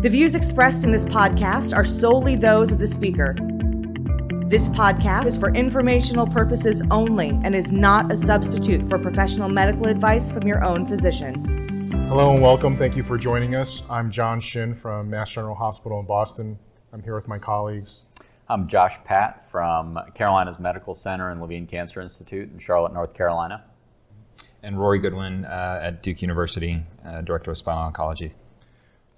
The views expressed in this podcast are solely those of the speaker. This podcast is for informational purposes only and is not a substitute for professional medical advice from your own physician. Hello and welcome. Thank you for joining us. I'm John Shin from Mass General Hospital in Boston. I'm here with my colleagues. I'm Josh Patt from Carolinas Medical Center and Levine Cancer Institute in Charlotte, North Carolina. And Rory Goodwin uh, at Duke University, uh, Director of Spinal Oncology.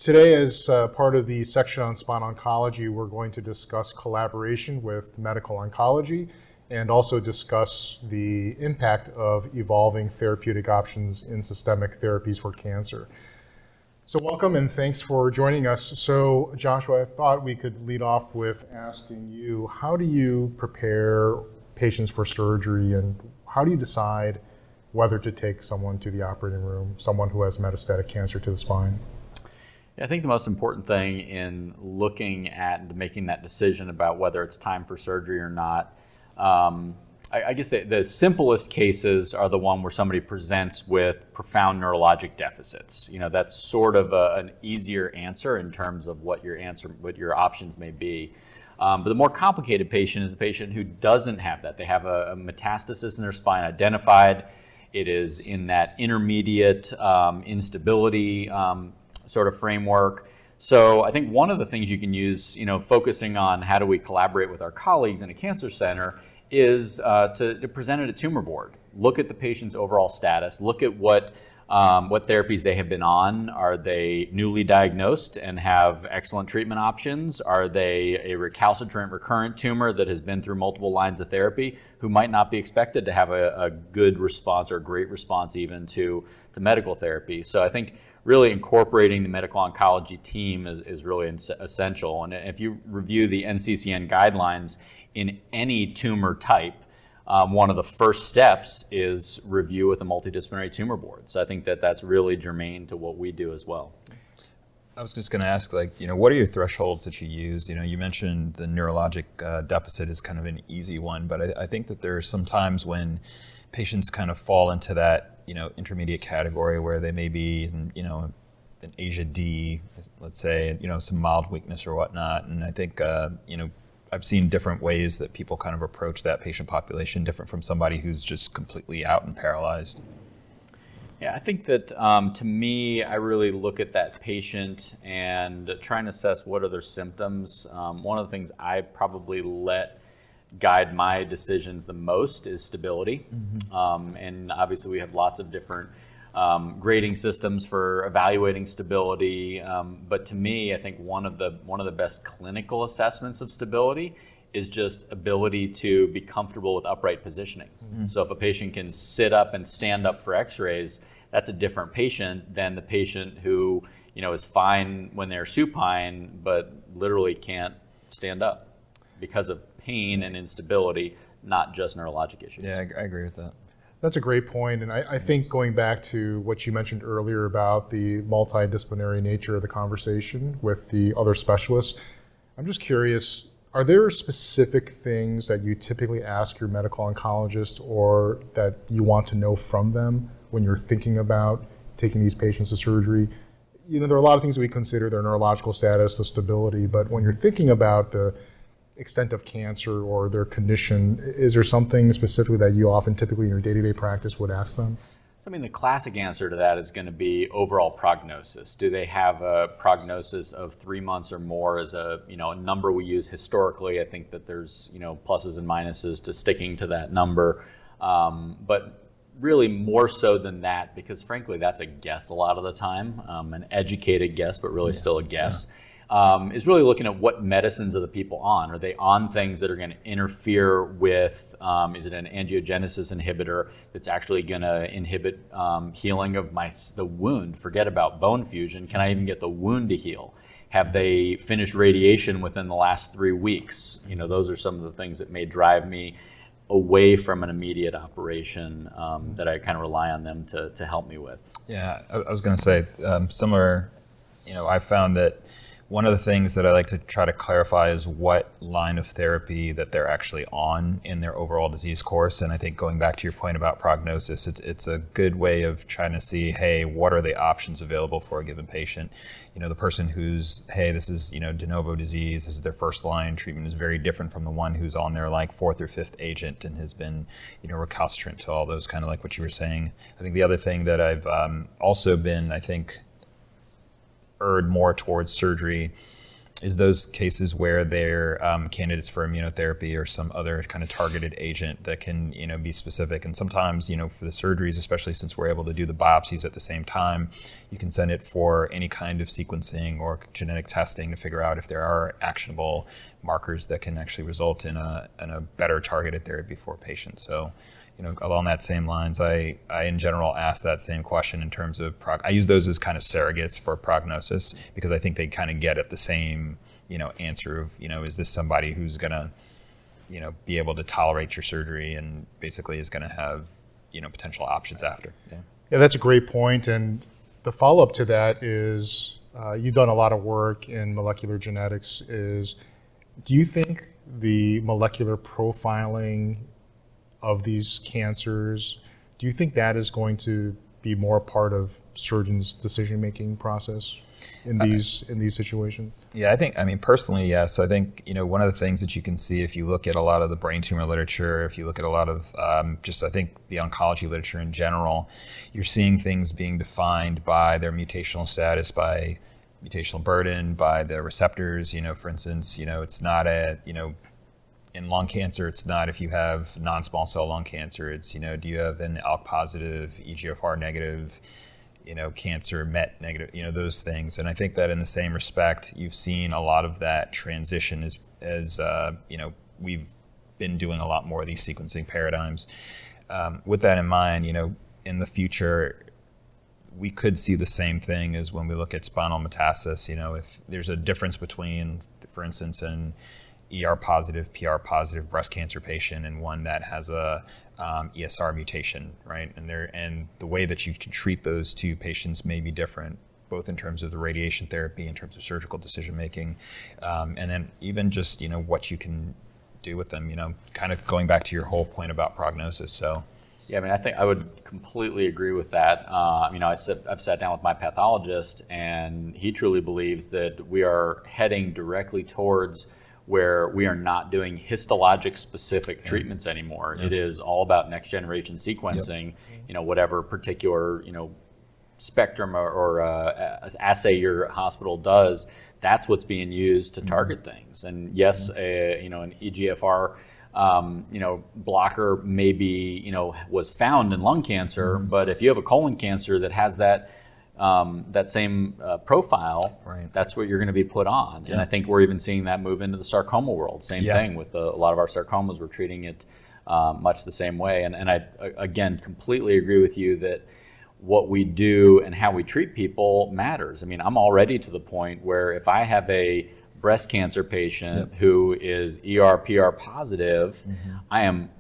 Today, as uh, part of the section on spine oncology, we're going to discuss collaboration with medical oncology and also discuss the impact of evolving therapeutic options in systemic therapies for cancer. So welcome and thanks for joining us. So Joshua, I thought we could lead off with asking you, how do you prepare patients for surgery and how do you decide whether to take someone to the operating room, someone who has metastatic cancer to the spine? I think the most important thing in looking at making that decision about whether it's time for surgery or not, um, I, I, guess the, the, simplest cases are the one where somebody presents with profound neurologic deficits. You know, that's sort of a, an easier answer in terms of what your answer, what your options may be. Um, but the more complicated patient is the patient who doesn't have that. They have a, a metastasis in their spine identified. It is in that intermediate um, instability um, sort of framework. So I think one of the things you can use, you know, focusing on how do we collaborate with our colleagues in a cancer center is uh, to, to, present at a tumor board. Look at the patient's overall status. Look at what um, what therapies they have been on. Are they newly diagnosed and have excellent treatment options? Are they a recalcitrant recurrent tumor that has been through multiple lines of therapy who might not be expected to have a, a good response or a great response even to, to medical therapy? So I think really incorporating the medical oncology team is, is really essential. And if you review the NCCN guidelines in any tumor type, um, one of the first steps is review with a multidisciplinary tumor board. So I think that that's really germane to what we do as well. I was just going to ask, like, you know, what are your thresholds that you use? You know, you mentioned the neurologic uh, deficit is kind of an easy one, but I, I think that there are some times when patients kind of fall into that you know intermediate category where they may be in, you know an ASIA D, let's say, you know some mild weakness or whatnot. And I think uh, you know I've seen different ways that people kind of approach that patient population, different from somebody who's just completely out and paralyzed. Yeah, I think that um, to me, I really look at that patient and try and assess what are their symptoms. Um, one of the things I probably let guide my decisions the most is stability. Mm-hmm. Um, and obviously, we have lots of different um, grading systems for evaluating stability. Um, but to me, I think one of the one of the best clinical assessments of stability is just ability to be comfortable with upright positioning. Mm-hmm. So if a patient can sit up and stand up for X-rays, that's a different patient than the patient who you know is fine when they're supine, but literally can't stand up because of pain and instability, not just neurologic issues. Yeah, I, agree with that. That's a great point, and I, I, think going back to what you mentioned earlier about the multidisciplinary nature of the conversation with the other specialists, I'm just curious: are there specific things that you typically ask your medical oncologist, or that you want to know from them when you're thinking about taking these patients to surgery? You know, there are a lot of things that we consider their neurological status, the stability, but when you're thinking about the extent of cancer or their condition, is there something specifically that you often typically in your day-to-day practice would ask them? So, I mean, the classic answer to that is going to be overall prognosis. Do they have a prognosis of three months or more as a you know a number we use historically? I think that there's you know pluses and minuses to sticking to that number, um, but really more so than that because frankly that's a guess a lot of the time, um, an educated guess, but really yeah. still a guess. Yeah um, is really looking at what medicines are the people on. Are they on things that are going to interfere with? Um, is it an angiogenesis inhibitor that's actually going to inhibit um, healing of my the wound? Forget about bone fusion. Can I even get the wound to heal? Have they finished radiation within the last three weeks? You know, those are some of the things that may drive me away from an immediate operation um, that I kind of rely on them to, to help me with. Yeah, I, was going to say um, similar. You know, I found that one of the things that I like to try to clarify is what line of therapy that they're actually on in their overall disease course. And I think going back to your point about prognosis, it's, it's a good way of trying to see, hey, what are the options available for a given patient? You know, the person who's, hey, this is, you know, de novo disease, this is their first line treatment is very different from the one who's on their like fourth or fifth agent and has been, you know, recalcitrant to all those kind of like what you were saying. I think the other thing that I've um, also been, I think, erred more towards surgery is those cases where they're um, candidates for immunotherapy or some other kind of targeted agent that can you know be specific. And sometimes you know for the surgeries especially since we're able to do the biopsies at the same time you can send it for any kind of sequencing or genetic testing to figure out if there are actionable markers that can actually result in a, in a better targeted therapy for patients so you know, along that same lines, I, I in general ask that same question in terms of prog. I use those as kind of surrogates for prognosis because I think they kind of get at the same, you know, answer of, you know, is this somebody who's going to, you know, be able to tolerate your surgery and basically is going to have, you know, potential options after. Yeah. yeah, that's a great point. And the follow up to that is uh, you've done a lot of work in molecular genetics. Is do you think the molecular profiling of these cancers, do you think that is going to be more part of surgeons' decision-making process in uh, these in these situations? Yeah, I think. I mean, personally, yes. I think you know one of the things that you can see if you look at a lot of the brain tumor literature, if you look at a lot of um, just I think the oncology literature in general, you're seeing things being defined by their mutational status, by mutational burden, by the receptors. You know, for instance, you know it's not a you know in lung cancer, it's not if you have non-small cell lung cancer. It's you know, do you have an ALK positive, EGFR negative, you know, cancer, MET negative, you know, those things. And I think that in the same respect, you've seen a lot of that transition as as uh, you know, we've been doing a lot more of these sequencing paradigms. Um, with that in mind, you know, in the future, we could see the same thing as when we look at spinal metastasis. You know, if there's a difference between, for instance, an ER positive, PR positive breast cancer patient and one that has a um, ESR mutation, right? And there, and the way that you can treat those two patients may be different, both in terms of the radiation therapy, in terms of surgical decision making, um, and then even just you know what you can do with them. You know, kind of going back to your whole point about prognosis. So. Yeah, I mean, I think I would completely agree with that. Uh, you know, I sit, I've sat down with my pathologist, and he truly believes that we are heading directly towards where we are not doing histologic specific yeah. treatments anymore. Yeah. It is all about next generation sequencing. Yep. You know, whatever particular you know spectrum or, or uh, assay your hospital does, that's what's being used to mm-hmm. target mm-hmm. things. And yes, mm-hmm. a, you know, an EGFR. Um, you know, blocker maybe you know was found in lung cancer, mm-hmm. but if you have a colon cancer that has that um, that same uh, profile, right. that's what you're going to be put on. Yeah. And I think we're even seeing that move into the sarcoma world. Same yeah. thing with the, a lot of our sarcomas, we're treating it uh, much the same way. And, and I, again, completely agree with you that what we do and how we treat people matters. I mean, I'm already to the point where if I have a breast cancer patient yep. who is ER, PR positive, mm-hmm. I am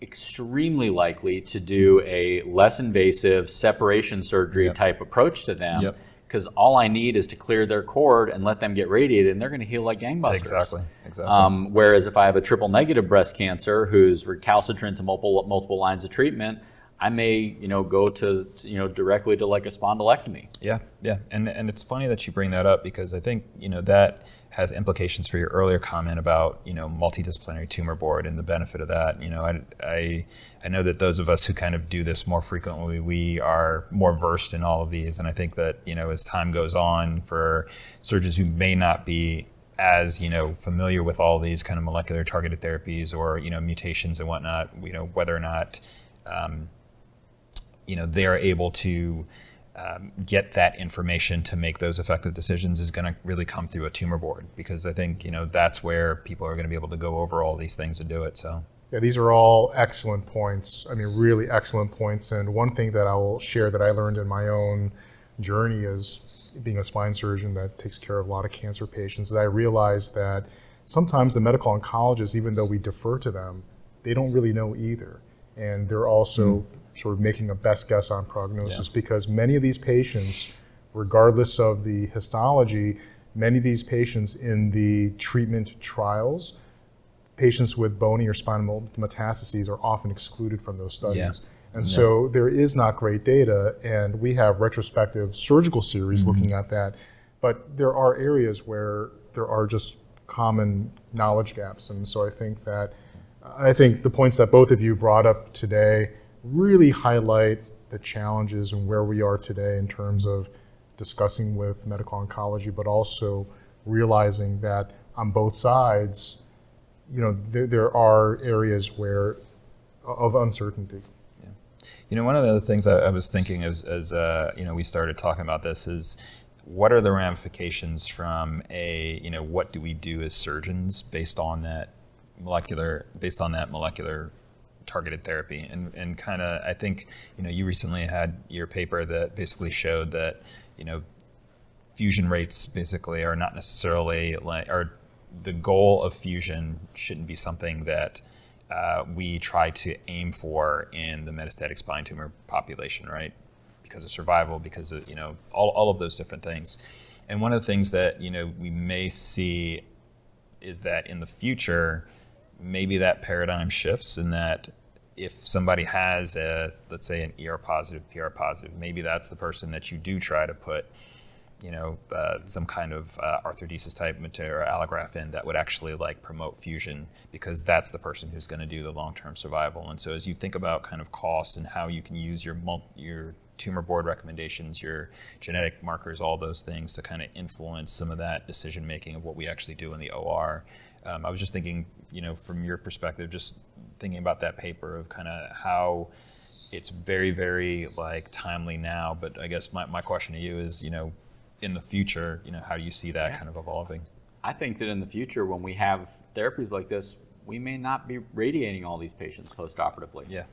extremely likely to do a less invasive separation surgery yep. type approach to them because yep. all I need is to clear their cord and let them get radiated, and they're going to heal like gangbusters. Exactly. Exactly. Um, whereas if I have a triple negative breast cancer who's recalcitrant to multiple multiple lines of treatment, I may, you know, go to, you know, directly to like a spondylectomy. Yeah, yeah, and and it's funny that you bring that up because I think you know that has implications for your earlier comment about you know multidisciplinary tumor board and the benefit of that. You know, I I, I know that those of us who kind of do this more frequently, we are more versed in all of these, and I think that you know as time goes on, for surgeons who may not be as you know familiar with all these kind of molecular targeted therapies or you know mutations and whatnot, you know whether or not um, you know they're able to um, get that information to make those effective decisions is going to really come through a tumor board because I think you know that's where people are going to be able to go over all these things and do it. So. Yeah, these are all excellent points. I mean, really excellent points. And one thing that I will share that I learned in my own journey as being a spine surgeon that takes care of a lot of cancer patients is I realized that sometimes the medical oncologists, even though we defer to them, they don't really know either. And they're also mm sort of making a best guess on prognosis yeah. because many of these patients, regardless of the histology, many of these patients in the treatment trials, patients with bony or spinal metastases are often excluded from those studies. Yeah. And so there is not great data, and we have retrospective surgical series looking at that. But there are areas where there are just common knowledge gaps. And so I think that I think the points that both of you brought up today really highlight the challenges and where we are today in terms of discussing with medical oncology, but also realizing that on both sides, you know, there, there are areas where of uncertainty. Yeah. You know, one of the other things I, I was thinking as, as uh, you know we started talking about this is what are the ramifications from a you know what do we do as surgeons based on that molecular based on that molecular targeted therapy and and kind of I think you know you recently had your paper that basically showed that you know fusion rates basically are not necessarily like are the goal of fusion shouldn't be something that uh, we try to aim for in the metastatic spine tumor population, right? Because of survival, because of you know all, all of those different things. And one of the things that you know we may see is that in the future, maybe that paradigm shifts, in that if somebody has a let's say an ER positive, PR positive, maybe that's the person that you do try to put you know, uh, some kind of uh, arthrodesis type material allograft in that would actually like promote fusion because that's the person who's going to do the long-term survival. And so as you think about kind of costs and how you can use your mul- your tumor board recommendations, your genetic markers, all those things to kind of influence some of that decision making of what we actually do in the OR. Um, I was just thinking, you know, from your perspective, just thinking about that paper of kind of how it's very, very like timely now. But I guess my, my question to you is, you know, in the future, you know, how do you see that kind of evolving? I think that in the future, when we have therapies like this, we may not be radiating all these patients postoperatively. Yeah.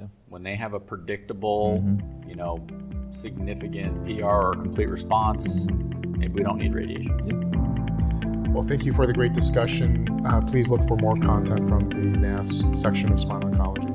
Yeah. When they have a predictable, you know, significant PR or complete response, maybe we don't need radiation. Well, thank you for the great discussion. Uh, please look for more content from the NASS section of Spine Oncology.